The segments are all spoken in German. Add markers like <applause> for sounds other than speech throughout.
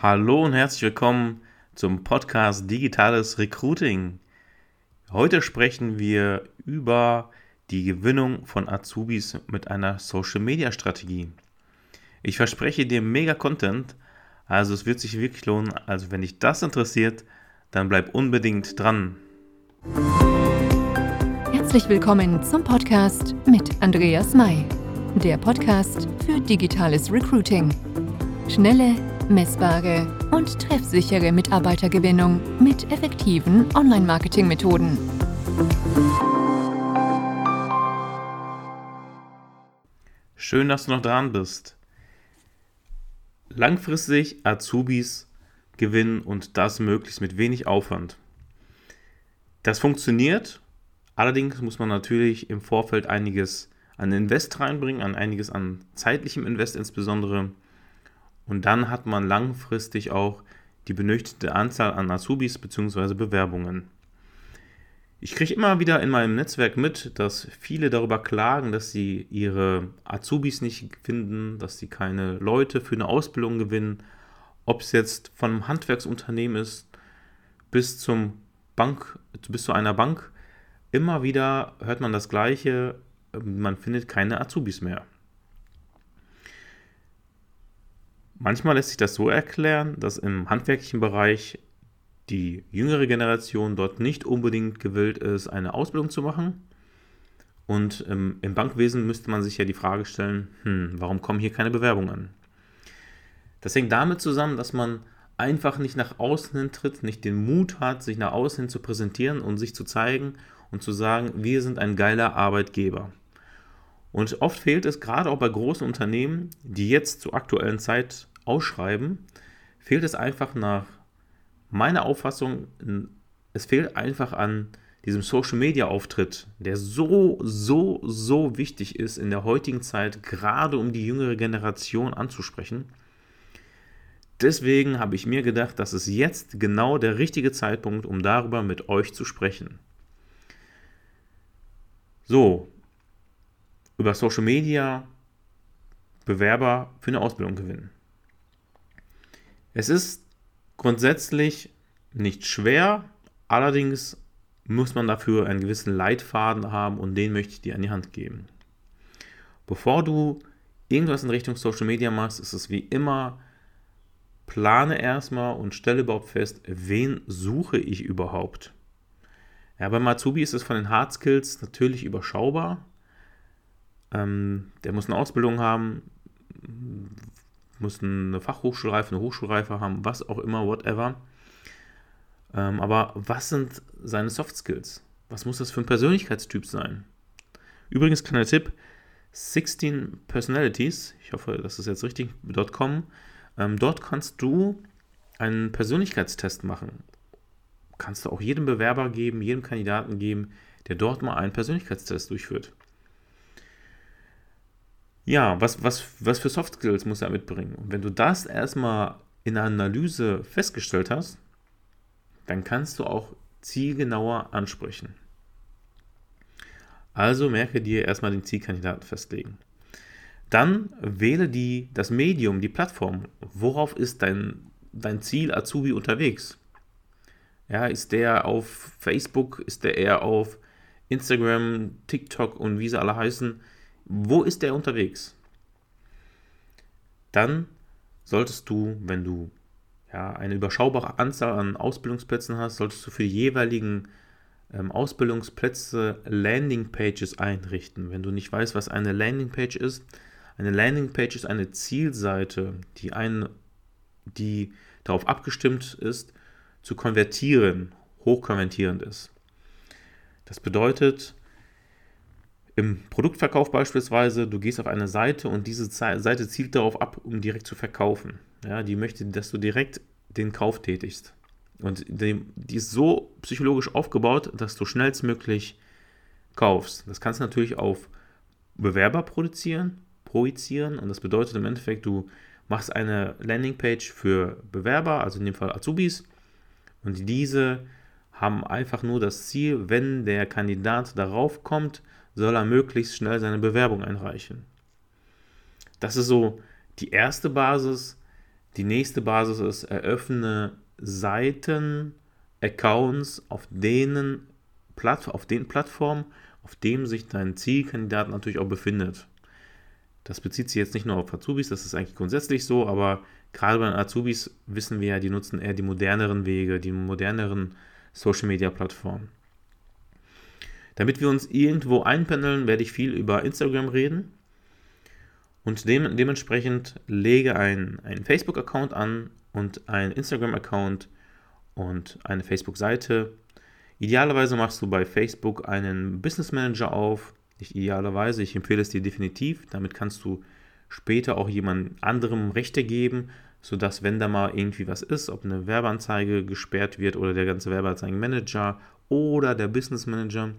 Hallo und herzlich willkommen zum Podcast Digitales Recruiting. Heute sprechen wir über die Gewinnung von Azubis mit einer Social Media Strategie. Ich verspreche dir mega Content, also es wird sich wirklich lohnen. Also wenn dich das interessiert, dann bleib unbedingt dran. Herzlich willkommen zum Podcast mit Andreas May, der Podcast für digitales Recruiting. Schnelle messbare und treffsichere Mitarbeitergewinnung mit effektiven Online-Marketing-Methoden. Schön, dass du noch dran bist. Langfristig Azubis gewinnen und das möglichst mit wenig Aufwand. Das funktioniert, allerdings muss man natürlich im Vorfeld einiges an Invest reinbringen, an einiges an zeitlichem Invest insbesondere und dann hat man langfristig auch die benötigte Anzahl an Azubis bzw. Bewerbungen. Ich kriege immer wieder in meinem Netzwerk mit, dass viele darüber klagen, dass sie ihre Azubis nicht finden, dass sie keine Leute für eine Ausbildung gewinnen, ob es jetzt von einem Handwerksunternehmen ist bis zum Bank, bis zu einer Bank. Immer wieder hört man das Gleiche, man findet keine Azubis mehr. Manchmal lässt sich das so erklären, dass im handwerklichen Bereich die jüngere Generation dort nicht unbedingt gewillt ist, eine Ausbildung zu machen. Und im, im Bankwesen müsste man sich ja die Frage stellen, hm, warum kommen hier keine Bewerbungen an? Das hängt damit zusammen, dass man einfach nicht nach außen hin tritt, nicht den Mut hat, sich nach außen hin zu präsentieren und sich zu zeigen und zu sagen, wir sind ein geiler Arbeitgeber. Und oft fehlt es gerade auch bei großen Unternehmen, die jetzt zur aktuellen Zeit ausschreiben, fehlt es einfach nach meiner Auffassung, es fehlt einfach an diesem Social Media Auftritt, der so, so, so wichtig ist in der heutigen Zeit, gerade um die jüngere Generation anzusprechen. Deswegen habe ich mir gedacht, das ist jetzt genau der richtige Zeitpunkt, um darüber mit euch zu sprechen. So, über Social Media Bewerber für eine Ausbildung gewinnen. Es ist grundsätzlich nicht schwer, allerdings muss man dafür einen gewissen Leitfaden haben und den möchte ich dir an die Hand geben. Bevor du irgendwas in Richtung Social Media machst, ist es wie immer, plane erstmal und stelle überhaupt fest, wen suche ich überhaupt. Ja, bei Matsubi ist es von den Hard Skills natürlich überschaubar. Ähm, der muss eine Ausbildung haben, muss eine Fachhochschulreife, eine Hochschulreife haben, was auch immer, whatever. Ähm, aber was sind seine Soft Skills? Was muss das für ein Persönlichkeitstyp sein? Übrigens, kleiner Tipp: 16 Personalities, ich hoffe, das ist jetzt richtig, .com, ähm, dort kannst du einen Persönlichkeitstest machen. Kannst du auch jedem Bewerber geben, jedem Kandidaten geben, der dort mal einen Persönlichkeitstest durchführt. Ja, was, was, was für Soft Skills muss er mitbringen? Und wenn du das erstmal in der Analyse festgestellt hast, dann kannst du auch zielgenauer ansprechen. Also merke dir erstmal den Zielkandidaten festlegen. Dann wähle die, das Medium, die Plattform. Worauf ist dein, dein Ziel Azubi unterwegs? Ja, ist der auf Facebook? Ist der eher auf Instagram, TikTok und wie sie alle heißen? Wo ist der unterwegs? Dann solltest du, wenn du ja, eine überschaubare Anzahl an Ausbildungsplätzen hast, solltest du für die jeweiligen ähm, Ausbildungsplätze Landingpages einrichten. Wenn du nicht weißt, was eine Landingpage ist, eine Landingpage ist eine Zielseite, die, ein, die darauf abgestimmt ist, zu konvertieren, hochkonvertierend ist. Das bedeutet, im Produktverkauf beispielsweise, du gehst auf eine Seite und diese Seite zielt darauf ab, um direkt zu verkaufen. Ja, die möchte, dass du direkt den Kauf tätigst. Und die, ist so psychologisch aufgebaut, dass du schnellstmöglich kaufst. Das kannst du natürlich auf Bewerber produzieren, projizieren und das bedeutet im Endeffekt, du machst eine Landingpage für Bewerber, also in dem Fall Azubis, und diese haben einfach nur das Ziel, wenn der Kandidat darauf kommt, soll er möglichst schnell seine Bewerbung einreichen. Das ist so die erste Basis, Die nächste Basis ist, eröffne Seiten, Accounts, auf denen auf den Plattformen, auf dem sich dein Zielkandidat natürlich auch befindet. Das bezieht sich jetzt nicht nur auf Azubis, das ist eigentlich grundsätzlich so, aber gerade bei Azubis wissen wir ja, die nutzen eher die moderneren Wege, die moderneren Social Media Plattformen. Damit wir uns irgendwo einpendeln, werde ich viel über Instagram reden. Und dem, dementsprechend lege einen, einen Facebook-Account an und einen Instagram-Account und eine Facebook-Seite. Idealerweise machst du bei Facebook einen Business Manager auf. Nicht idealerweise, ich empfehle es dir definitiv. Damit kannst du später auch jemand anderem Rechte geben, sodass, wenn da mal irgendwie was ist, ob eine Werbeanzeige gesperrt wird oder der ganze Werbeanzeigenmanager oder der Business Manager,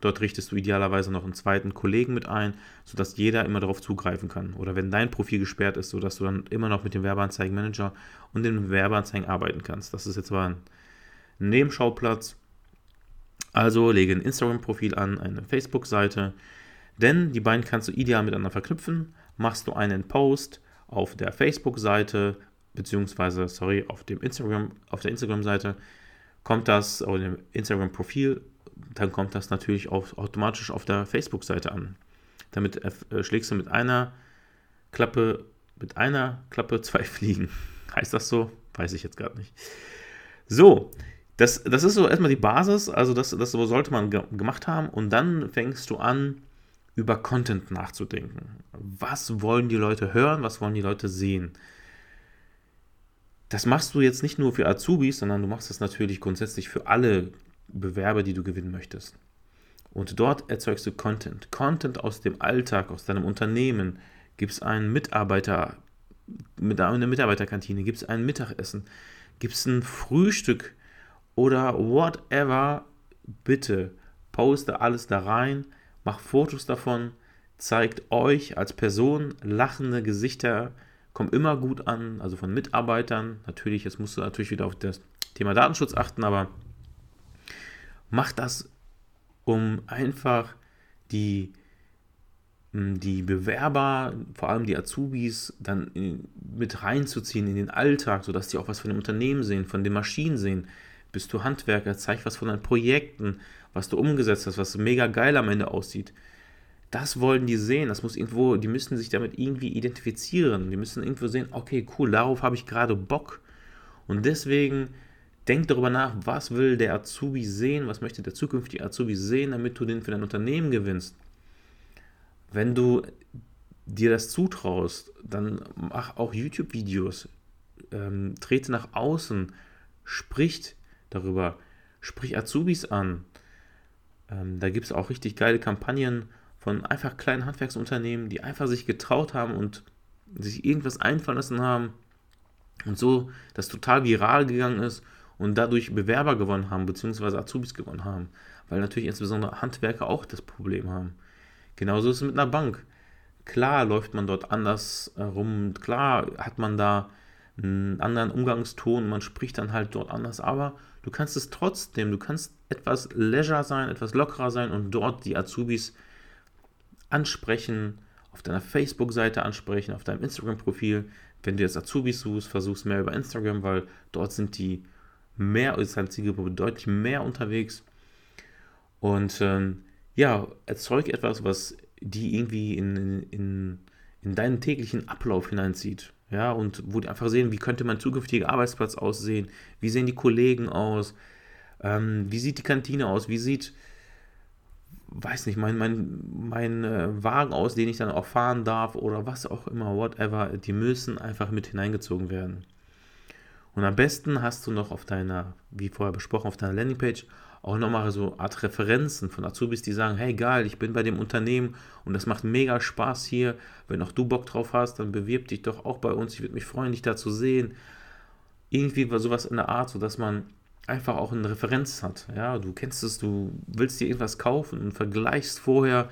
Dort richtest du idealerweise noch einen zweiten Kollegen mit ein, sodass jeder immer darauf zugreifen kann. Oder wenn dein Profil gesperrt ist, sodass du dann immer noch mit dem Werbeanzeigenmanager und den Werbeanzeigen arbeiten kannst. Das ist jetzt mal ein Nebenschauplatz. Also lege ein Instagram-Profil an, eine Facebook-Seite, denn die beiden kannst du ideal miteinander verknüpfen. Machst du einen Post auf der Facebook-Seite, beziehungsweise, sorry, auf dem Instagram, auf der Instagram-Seite, kommt das, auf dem Instagram-Profil dann kommt das natürlich auf, automatisch auf der Facebook-Seite an. Damit äh, schlägst du mit einer Klappe, mit einer Klappe zwei <laughs> Fliegen. Heißt das so? Weiß ich jetzt gerade nicht. So, das, das ist so erstmal die Basis, also das, das sollte man ge gemacht haben und dann fängst du an, über Content nachzudenken. Was wollen die Leute hören, was wollen die Leute sehen? Das machst du jetzt nicht nur für Azubis, sondern du machst das natürlich grundsätzlich für alle Bewerber, die du gewinnen möchtest. Und dort erzeugst du Content. Content aus dem Alltag, aus deinem Unternehmen. Gibt es einen Mitarbeiter, mit einer Mitarbeiterkantine? Gibt es ein Mittagessen? Gibt es ein Frühstück? Oder whatever. Bitte poste alles da rein, mach Fotos davon, zeigt euch als Person lachende Gesichter, kommen immer gut an, also von Mitarbeitern. Natürlich, jetzt musst du natürlich wieder auf das Thema Datenschutz achten, aber Mach das, um einfach die, die Bewerber, vor allem die Azubis, dann mit reinzuziehen in den Alltag, sodass die auch was von dem Unternehmen sehen, von den Maschinen sehen. Bist du Handwerker, zeig was von deinen Projekten, was du umgesetzt hast, was mega geil am Ende aussieht. Das wollen die sehen, das muss irgendwo, die müssen sich damit irgendwie identifizieren. Die müssen irgendwo sehen, okay, cool, darauf habe ich gerade Bock. Und deswegen Denk darüber nach, was will der Azubi sehen, was möchte der zukünftige Azubi sehen, damit du den für dein Unternehmen gewinnst. Wenn du dir das zutraust, dann mach auch YouTube-Videos, ähm, trete nach außen, sprich darüber, sprich Azubis an. Ähm, da gibt es auch richtig geile Kampagnen von einfach kleinen Handwerksunternehmen, die einfach sich getraut haben und sich irgendwas einfallen lassen haben und so das total viral gegangen ist und dadurch Bewerber gewonnen haben, beziehungsweise Azubis gewonnen haben. Weil natürlich insbesondere Handwerker auch das Problem haben. Genauso ist es mit einer Bank. Klar läuft man dort anders rum, klar hat man da einen anderen Umgangston, man spricht dann halt dort anders, aber du kannst es trotzdem, du kannst etwas leisure sein, etwas lockerer sein und dort die Azubis ansprechen, auf deiner Facebook-Seite ansprechen, auf deinem Instagram-Profil. Wenn du jetzt Azubis suchst, versuchst mehr über Instagram, weil dort sind die mehr, ist halt Zielgruppe deutlich mehr unterwegs. Und ähm, ja, erzeug etwas, was die irgendwie in, in, in deinen täglichen Ablauf hineinzieht. Ja, und wo die einfach sehen, wie könnte mein zukünftiger Arbeitsplatz aussehen, wie sehen die Kollegen aus, ähm, wie sieht die Kantine aus, wie sieht, weiß nicht, mein, mein, mein äh, Wagen aus, den ich dann auch fahren darf oder was auch immer, whatever, die müssen einfach mit hineingezogen werden. Und am besten hast du noch auf deiner, wie vorher besprochen, auf deiner Landingpage auch nochmal so Art Referenzen von Azubis, die sagen, hey geil, ich bin bei dem Unternehmen und das macht mega Spaß hier. Wenn auch du Bock drauf hast, dann bewirb dich doch auch bei uns. Ich würde mich freuen, dich da zu sehen. Irgendwie war sowas in der Art, sodass man einfach auch eine Referenz hat. Ja, du kennst es, du willst dir irgendwas kaufen und vergleichst vorher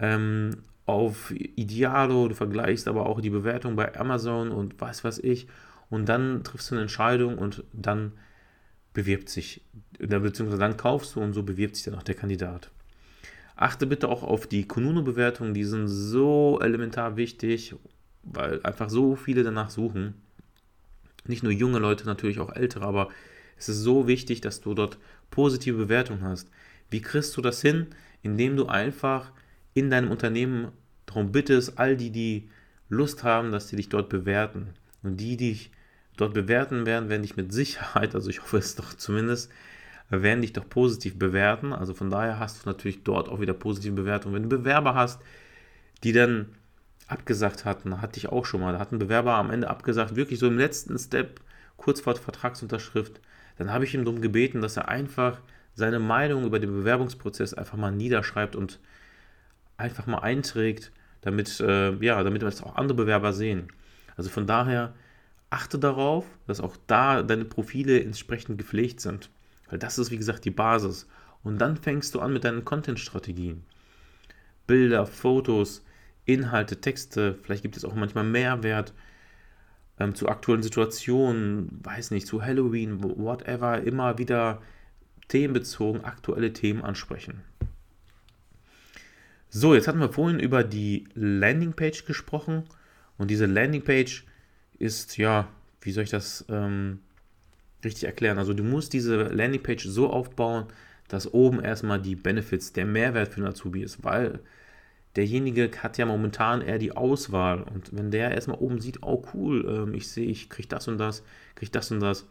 ähm, auf Idealo, du vergleichst aber auch die Bewertung bei Amazon und was weiß ich und dann triffst du eine Entscheidung und dann bewirbt sich, beziehungsweise dann kaufst du und so bewirbt sich dann auch der Kandidat. Achte bitte auch auf die Konuno-Bewertungen, die sind so elementar wichtig, weil einfach so viele danach suchen. nicht nur junge Leute, natürlich auch ältere, aber es ist so wichtig, dass du dort positive Bewertungen hast. Wie kriegst du das hin? Indem du einfach in deinem Unternehmen darum bittest, all die, die Lust haben, dass sie dich dort bewerten. Und die, die dich dort bewerten werden, werden dich mit Sicherheit, also ich hoffe es doch zumindest, werden dich doch positiv bewerten. Also von daher hast du natürlich dort auch wieder positive Bewertungen. Wenn du Bewerber hast, die dann abgesagt hatten, hatte ich auch schon mal, da hat ein Bewerber am Ende abgesagt, wirklich so im letzten Step, kurz vor Vertragsunterschrift, dann habe ich ihm darum gebeten, dass er einfach seine Meinung über den Bewerbungsprozess einfach mal niederschreibt und einfach mal einträgt, damit, äh, ja, damit das auch andere Bewerber sehen. Also von daher achte darauf, dass auch da deine Profile entsprechend gepflegt sind. Weil das ist, wie gesagt, die Basis. Und dann fängst du an mit deinen Content-Strategien. Bilder, Fotos, Inhalte, Texte, vielleicht gibt es auch manchmal Mehrwert ähm, zu aktuellen Situationen, weiß nicht, zu Halloween, whatever, immer wieder themenbezogen aktuelle Themen ansprechen. So, jetzt hatten wir vorhin über die Landingpage gesprochen und diese Landingpage ist, ja, wie soll ich das ähm, richtig erklären? Also du musst diese Landingpage so aufbauen, dass oben erstmal die Benefits, der Mehrwert für den Azubi ist, weil derjenige hat ja momentan eher die Auswahl und wenn der erstmal oben sieht, oh cool, ähm, ich sehe, ich kriege das und das, kriege das und das,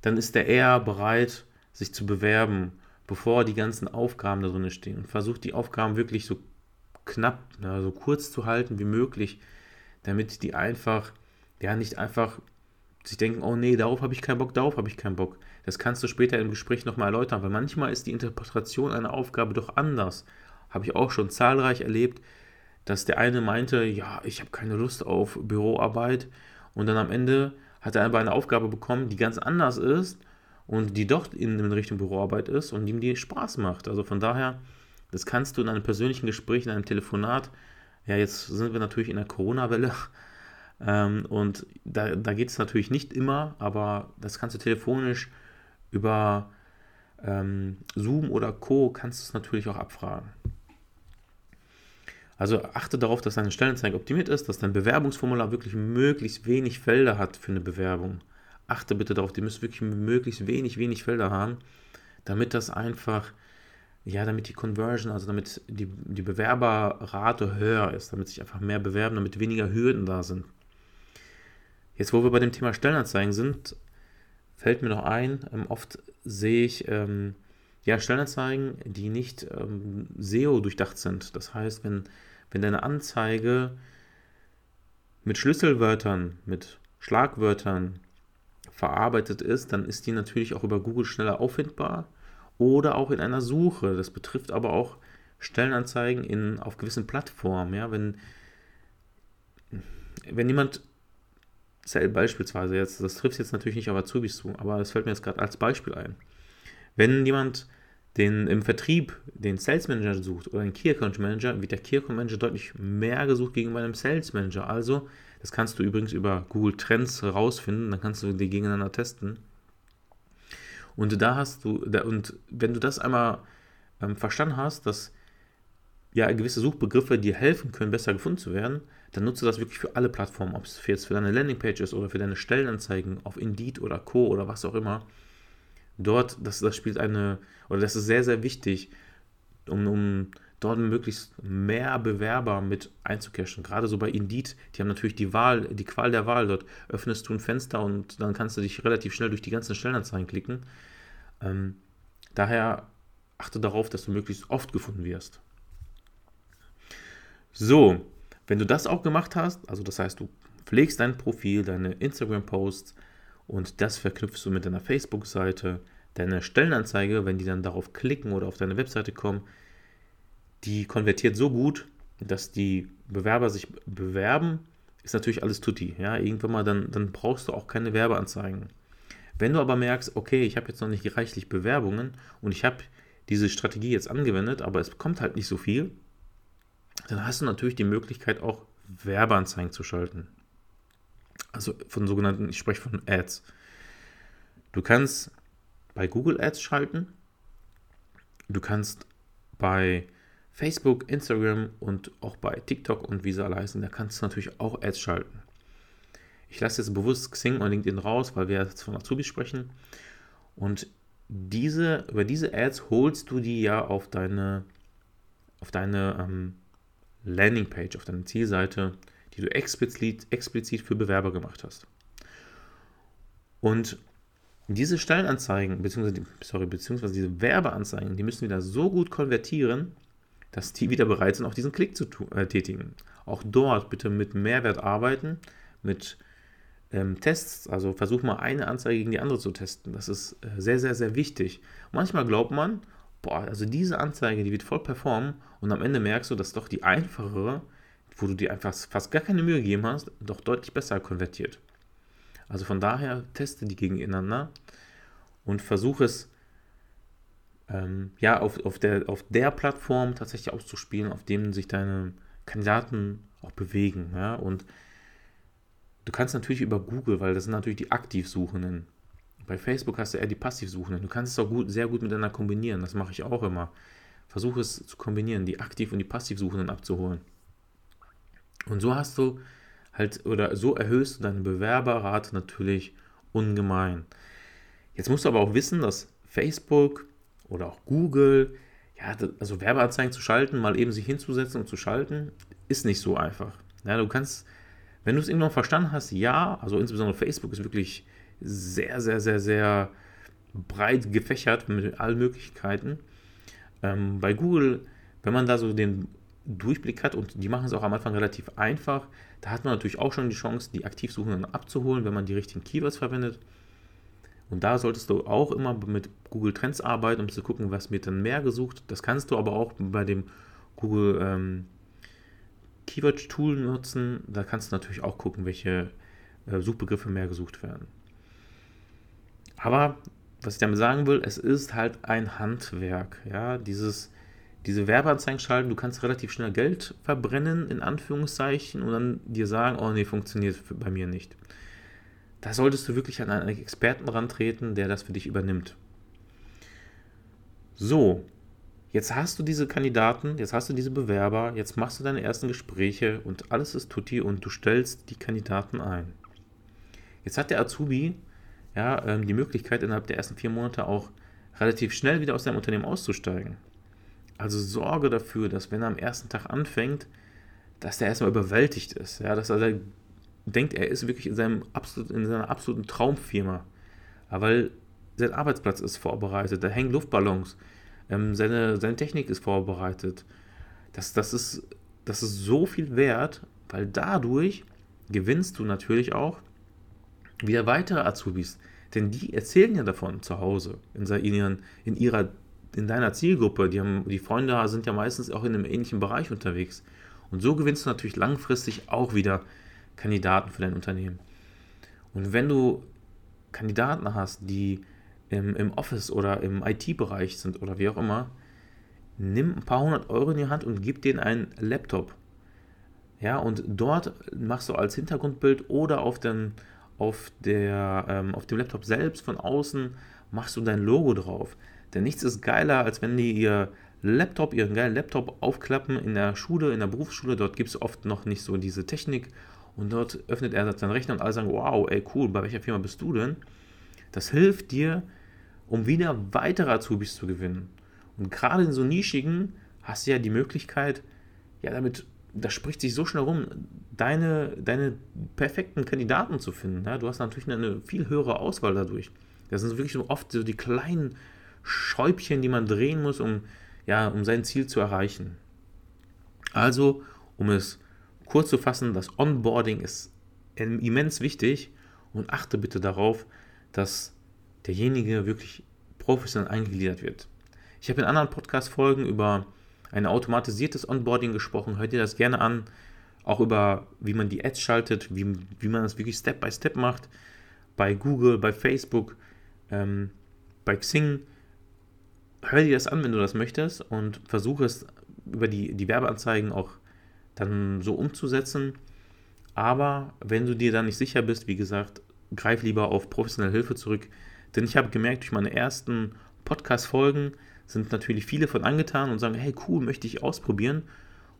dann ist der eher bereit, sich zu bewerben, bevor die ganzen Aufgaben da drin stehen und versucht die Aufgaben wirklich so knapp, ja, so kurz zu halten wie möglich, damit die einfach, ja, nicht einfach sich denken, oh nee, darauf habe ich keinen Bock, darauf habe ich keinen Bock. Das kannst du später im Gespräch nochmal erläutern, weil manchmal ist die Interpretation einer Aufgabe doch anders habe ich auch schon zahlreich erlebt, dass der eine meinte, ja, ich habe keine Lust auf Büroarbeit und dann am Ende hat er aber eine Aufgabe bekommen, die ganz anders ist und die doch in Richtung Büroarbeit ist und ihm die Spaß macht. Also von daher, das kannst du in einem persönlichen Gespräch, in einem Telefonat, ja, jetzt sind wir natürlich in der Corona-Welle ähm, und da, da geht es natürlich nicht immer, aber das kannst du telefonisch über ähm, Zoom oder Co. kannst du es natürlich auch abfragen. Also achte darauf, dass deine Stellenanzeige optimiert ist, dass dein Bewerbungsformular wirklich möglichst wenig Felder hat für eine Bewerbung. Achte bitte darauf, die müssen wirklich möglichst wenig, wenig Felder haben, damit das einfach, ja, damit die Conversion, also damit die, die Bewerberrate höher ist, damit sich einfach mehr bewerben, damit weniger Hürden da sind. Jetzt, wo wir bei dem Thema Stellenanzeigen sind, fällt mir noch ein, ähm, oft sehe ich ähm, ja, Stellenanzeigen, die nicht ähm, SEO durchdacht sind. Das heißt, wenn wenn deine Anzeige mit Schlüsselwörtern, mit Schlagwörtern verarbeitet ist, dann ist die natürlich auch über Google schneller auffindbar oder auch in einer Suche. Das betrifft aber auch Stellenanzeigen in, auf gewissen Plattformen. Ja? Wenn, wenn jemand, beispielsweise jetzt, das trifft jetzt natürlich nicht auf Azubis zu, aber es fällt mir jetzt gerade als Beispiel ein. Wenn jemand den im Vertrieb den Sales Manager sucht oder den Key Account Manager, wird der Key Account Manager deutlich mehr gesucht gegenüber einem Sales Manager. Also, das kannst du übrigens über Google Trends herausfinden, dann kannst du die gegeneinander testen. Und da hast du, und wenn du das einmal ähm, verstanden hast, dass ja gewisse Suchbegriffe dir helfen können, besser gefunden zu werden, dann nutze das wirklich für alle Plattformen, ob es jetzt für deine Landingpage ist oder für deine Stellenanzeigen auf Indeed oder Co. oder was auch immer dort, das, das spielt eine, oder das ist sehr, sehr wichtig, um, um dort möglichst mehr Bewerber mit einzucashen. Gerade so bei Indeed, die haben natürlich die Wahl, die Qual der Wahl. Dort öffnest du ein Fenster und dann kannst du dich relativ schnell durch die ganzen Stellenanzeigen klicken. Ähm, daher achte darauf, dass du möglichst oft gefunden wirst. So, wenn du das auch gemacht hast, also das heißt, du pflegst dein Profil, deine Instagram-Posts, und das verknüpfst du mit deiner Facebook-Seite, deine Stellenanzeige, wenn die dann darauf klicken oder auf deine Webseite kommen, die konvertiert so gut, dass die Bewerber sich bewerben, ist natürlich alles tutti. Ja, irgendwann mal, dann, dann brauchst du auch keine Werbeanzeigen. Wenn du aber merkst, okay, ich habe jetzt noch nicht reichlich Bewerbungen und ich habe diese Strategie jetzt angewendet, aber es kommt halt nicht so viel, dann hast du natürlich die Möglichkeit auch Werbeanzeigen zu schalten also von sogenannten, ich spreche von Ads. Du kannst bei Google Ads schalten, du kannst bei Facebook, Instagram und auch bei TikTok und alle heißen, da kannst du natürlich auch Ads schalten. Ich lasse jetzt bewusst Xing und LinkedIn raus, weil wir jetzt von Azubis sprechen. Und diese, über diese Ads holst du die ja auf deine, auf deine ähm, Landingpage, auf deine Zielseite, die du explizit, explizit für Bewerber gemacht hast. Und diese Stellenanzeigen, beziehungsweise, sorry, beziehungsweise diese Werbeanzeigen, die müssen wieder so gut konvertieren, dass die wieder bereit sind, auch diesen Klick zu äh, tätigen. Auch dort bitte mit Mehrwert arbeiten, mit ähm, Tests. Also versuch mal eine Anzeige gegen die andere zu testen. Das ist äh, sehr, sehr, sehr wichtig. Manchmal glaubt man, boah, also diese Anzeige, die wird voll performen und am Ende merkst du, dass doch die einfachere, wo du dir einfach fast gar keine Mühe gegeben hast, doch deutlich besser konvertiert. Also von daher teste die gegeneinander und versuche es ähm, ja, auf, auf, der, auf der Plattform tatsächlich auszuspielen, auf denen sich deine Kandidaten auch bewegen. Ja? Und du kannst natürlich über Google, weil das sind natürlich die Aktivsuchenden. Bei Facebook hast du eher die Passivsuchenden. Du kannst es auch gut, sehr gut miteinander kombinieren. Das mache ich auch immer. Versuche es zu kombinieren, die Aktiv- und die Passivsuchenden abzuholen. Und so hast du halt, oder so erhöhst du deine Bewerberrate natürlich ungemein. Jetzt musst du aber auch wissen, dass Facebook oder auch Google, ja, also Werbeanzeigen zu schalten, mal eben sich hinzusetzen und zu schalten, ist nicht so einfach. Ja, du kannst, wenn du es irgendwann verstanden hast, ja, also insbesondere Facebook ist wirklich sehr, sehr, sehr, sehr breit gefächert mit allen Möglichkeiten. Ähm, bei Google, wenn man da so den Durchblick hat und die machen es auch am Anfang relativ einfach, da hat man natürlich auch schon die Chance, die Aktivsuchenden abzuholen, wenn man die richtigen Keywords verwendet. Und da solltest du auch immer mit Google Trends arbeiten, um zu gucken, was wird dann mehr gesucht. Das kannst du aber auch bei dem Google ähm, Keyword Tool nutzen. Da kannst du natürlich auch gucken, welche äh, Suchbegriffe mehr gesucht werden. Aber was ich damit sagen will, es ist halt ein Handwerk. Ja, dieses, diese Werbeanzeigen schalten, du kannst relativ schnell Geld verbrennen, in Anführungszeichen, und dann dir sagen, oh nee, funktioniert bei mir nicht da solltest du wirklich an einen Experten rantreten, der das für dich übernimmt. So, jetzt hast du diese Kandidaten, jetzt hast du diese Bewerber, jetzt machst du deine ersten Gespräche und alles ist tutti und du stellst die Kandidaten ein. Jetzt hat der Azubi ja, ähm, die Möglichkeit, innerhalb der ersten vier Monate auch relativ schnell wieder aus deinem Unternehmen auszusteigen. Also sorge dafür, dass wenn er am ersten Tag anfängt, dass der erstmal überwältigt ist, ja, dass er denkt, er ist wirklich in, seinem absolut, in seiner absoluten Traumfirma. weil sein Arbeitsplatz ist vorbereitet, da hängen Luftballons, ähm, seine, seine Technik ist vorbereitet. Das, das, ist, das ist so viel wert, weil dadurch gewinnst du natürlich auch wieder weitere Azubis. Denn die erzählen ja davon zu Hause, in, ihren, in, ihrer, in deiner Zielgruppe. Die, haben, die Freunde sind ja meistens auch in einem ähnlichen Bereich unterwegs. Und so gewinnst du natürlich langfristig auch wieder Kandidaten für dein Unternehmen. Und wenn du Kandidaten hast, die im, im Office oder im IT-Bereich sind oder wie auch immer, nimm ein paar hundert Euro in die Hand und gib denen einen Laptop. Ja, und dort machst du als Hintergrundbild oder auf, den, auf, der, ähm, auf dem Laptop selbst von außen machst du dein Logo drauf. Denn nichts ist geiler, als wenn die ihr Laptop, ihren geilen Laptop aufklappen in der Schule, in der Berufsschule. Dort gibt es oft noch nicht so diese Technik und dort öffnet er seinen Rechner und alle sagen, wow, ey cool, bei welcher Firma bist du denn? Das hilft dir, um wieder weitere Azubis zu gewinnen. Und gerade in so nischigen hast du ja die Möglichkeit, ja damit, das spricht sich so schnell rum, deine, deine perfekten Kandidaten zu finden. Ja? Du hast natürlich eine, viel höhere Auswahl dadurch. Das sind wirklich oft so die kleinen Schäubchen, die man drehen muss, um, ja, um sein Ziel zu erreichen. Also, um es Kurz zu fassen, das Onboarding ist immens wichtig und achte bitte darauf, dass derjenige wirklich professionell eingegliedert wird. Ich habe in anderen Podcast-Folgen über ein automatisiertes Onboarding gesprochen. Hört ihr das gerne an. Auch über, wie man die Ads schaltet, wie, wie man das wirklich Step by Step macht. Bei Google, bei Facebook, ähm, bei Xing. Hör dir das an, wenn du das möchtest und versuche es über die, die Werbeanzeigen auch dann so umzusetzen. Aber wenn du dir da nicht sicher bist, wie gesagt, greif lieber auf professionelle Hilfe zurück. Denn ich habe gemerkt, durch meine ersten Podcast-Folgen sind natürlich viele von angetan und sagen, hey cool, möchte ich ausprobieren.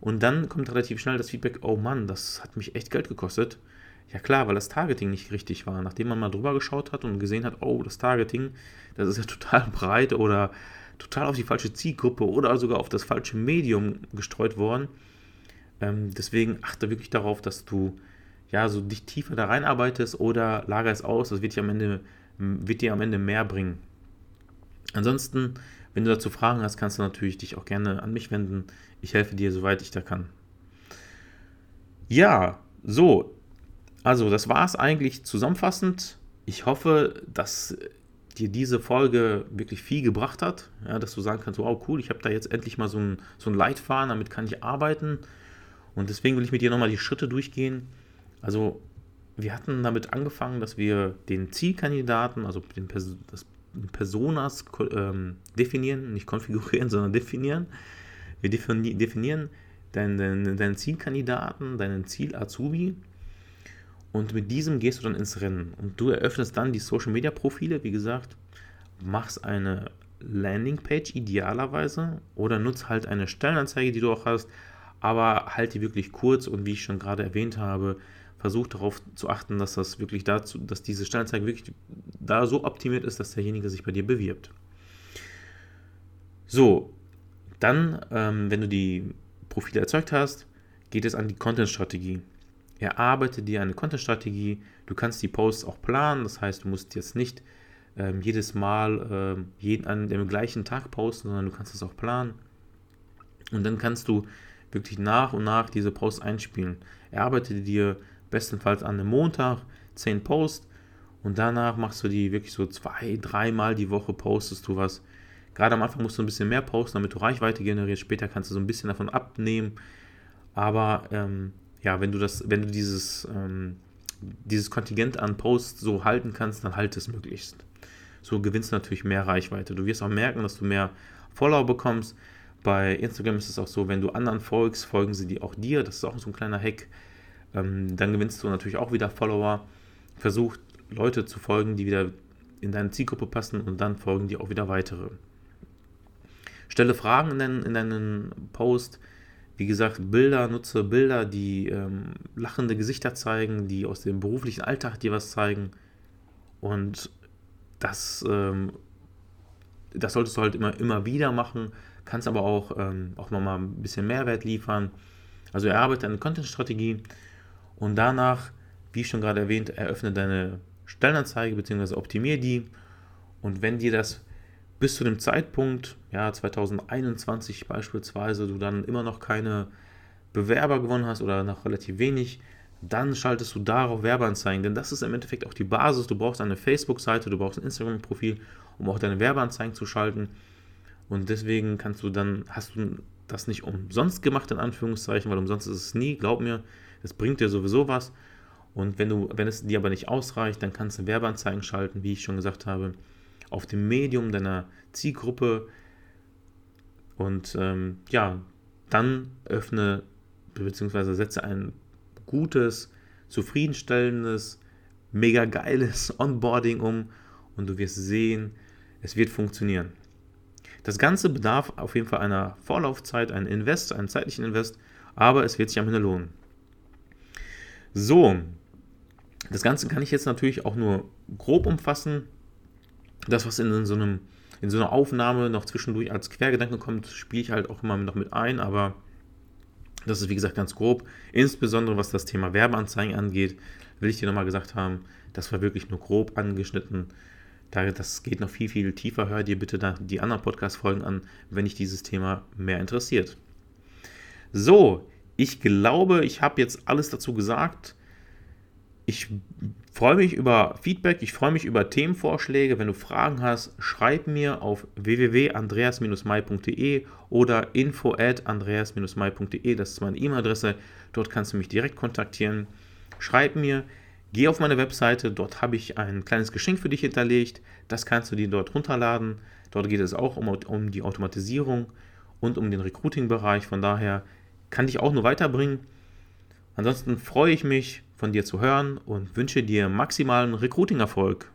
Und dann kommt relativ schnell das Feedback, oh Mann, das hat mich echt Geld gekostet. Ja klar, weil das Targeting nicht richtig war. Nachdem man mal drüber geschaut hat und gesehen hat, oh, das Targeting, das ist ja <laughs> total breit oder total auf die falsche Zielgruppe oder sogar auf das falsche Medium gestreut worden. Ähm, deswegen achte wirklich darauf, dass du ja so dich tiefer da reinarbeitest oder lager es aus. Das wird dir am Ende, wird dir am Ende mehr bringen. Ansonsten, wenn du dazu Fragen hast, kannst du natürlich dich auch gerne an mich wenden. Ich helfe dir, soweit ich da kann. Ja, so, also, das war es eigentlich zusammenfassend. Ich hoffe, dass dir diese Folge wirklich viel gebracht hat, ja, dass du sagen kannst, wow, cool, ich habe da jetzt endlich mal so ein, so ein Leitfaden, damit kann ich arbeiten. Und deswegen will ich mit dir nochmal die Schritte durchgehen. Also, wir hatten damit angefangen, dass wir den Zielkandidaten, also den das Personas ähm, definieren, nicht konfigurieren, <laughs> sondern definieren. Wir definieren deinen, deinen, deinen Zielkandidaten, deinen Ziel-Azubi und mit diesem gehst du dann ins Rennen. Und du eröffnest dann die Social Media Profile, wie gesagt, machst eine Landingpage idealerweise oder nutzt halt eine Stellenanzeige, die du auch hast, aber halt die wirklich kurz und wie ich schon gerade erwähnt habe, versuch darauf zu achten, dass das wirklich dazu, dass diese Stellenanzeige wirklich da so optimiert ist, dass derjenige sich bei dir bewirbt. So, dann, ähm, wenn du die Profile erzeugt hast, geht es an die Content-Strategie erarbeite dir eine Content-Strategie. Du kannst die Posts auch planen, das heißt, du musst jetzt nicht ähm, jedes Mal ähm, jeden an dem gleichen Tag posten, sondern du kannst es auch planen. Und dann kannst du wirklich nach und nach diese Posts einspielen. Erarbeite dir bestenfalls an einem Montag 10 Posts und danach machst du die wirklich so zwei, dreimal die Woche postest du was. Gerade am Anfang musst du ein bisschen mehr posten, damit du Reichweite generierst. Später kannst du so ein bisschen davon abnehmen. Aber ähm, ja, wenn du das, wenn du dieses, ähm, dieses Kontingent an Posts so halten kannst, dann halt es möglichst. So gewinnst du natürlich mehr Reichweite. Du wirst auch merken, dass du mehr Follower bekommst. Bei Instagram ist es auch so, wenn du anderen folgst, folgen sie dir auch dir. Das ist auch so ein kleiner Hack. Ähm, dann gewinnst du natürlich auch wieder Follower. Versuch Leute zu folgen, die wieder in deine Zielgruppe passen und dann folgen dir auch wieder weitere. Stelle Fragen in deinen, in deinen Post wie gesagt, Bilder, nutze Bilder, die ähm, lachende Gesichter zeigen, die aus dem beruflichen Alltag dir was zeigen. Und das, ähm, das solltest du halt immer, immer wieder machen, kannst aber auch, ähm, auch nochmal ein bisschen Mehrwert liefern. Also erarbeite eine Content-Strategie und danach, wie schon gerade erwähnt, eröffne deine Stellenanzeige bzw. optimiere die. Und wenn dir das bis zu dem Zeitpunkt, ja, 2021 beispielsweise, du dann immer noch keine Bewerber gewonnen hast oder noch relativ wenig, dann schaltest du darauf Werbeanzeigen, denn das ist im Endeffekt auch die Basis. Du brauchst eine Facebook-Seite, du brauchst ein Instagram-Profil, um auch deine Werbeanzeigen zu schalten. Und deswegen kannst du dann, hast du das nicht umsonst gemacht, in Anführungszeichen, weil umsonst ist es nie, glaub mir, es bringt dir sowieso was. Und wenn du, wenn es dir aber nicht ausreicht, dann kannst du Werbeanzeigen schalten, wie ich schon gesagt habe auf dem Medium deiner Zielgruppe und ähm, ja, dann öffne bzw. setze ein gutes, zufriedenstellendes, mega geiles <laughs> Onboarding um und du wirst sehen, es wird funktionieren. Das Ganze bedarf auf jeden Fall einer Vorlaufzeit, einen Invest, einen zeitlichen Invest, aber es wird sich am Ende lohnen. So, das Ganze kann ich jetzt natürlich auch nur grob umfassen das, was in so, einem, in so einer Aufnahme noch zwischendurch als Quergedanke kommt, spiele ich halt auch immer noch mit ein, aber das ist wie gesagt ganz grob. Insbesondere was das Thema Werbeanzeigen angeht, will ich dir nochmal gesagt haben, das war wirklich nur grob angeschnitten. Das geht noch viel, viel tiefer. Hör dir bitte die anderen Podcast-Folgen an, wenn dich dieses Thema mehr interessiert. So, ich glaube, ich habe jetzt alles dazu gesagt. Ich freue mich über Feedback, ich freue mich über Themenvorschläge. Wenn du Fragen hast, schreib mir auf www.andreas-mai.de oder info at andreas-mai.de. Das ist meine E-Mail-Adresse. Dort kannst du mich direkt kontaktieren. Schreib mir, geh auf meine Webseite. Dort habe ich ein kleines Geschenk für dich hinterlegt. Das kannst du dir dort runterladen. Dort geht es auch um, um die Automatisierung und um den Recruiting-Bereich. Von daher kann dich auch nur weiterbringen. Ansonsten freue ich mich, von dir zu hören und wünsche dir maximalen Recruiting-Erfolg.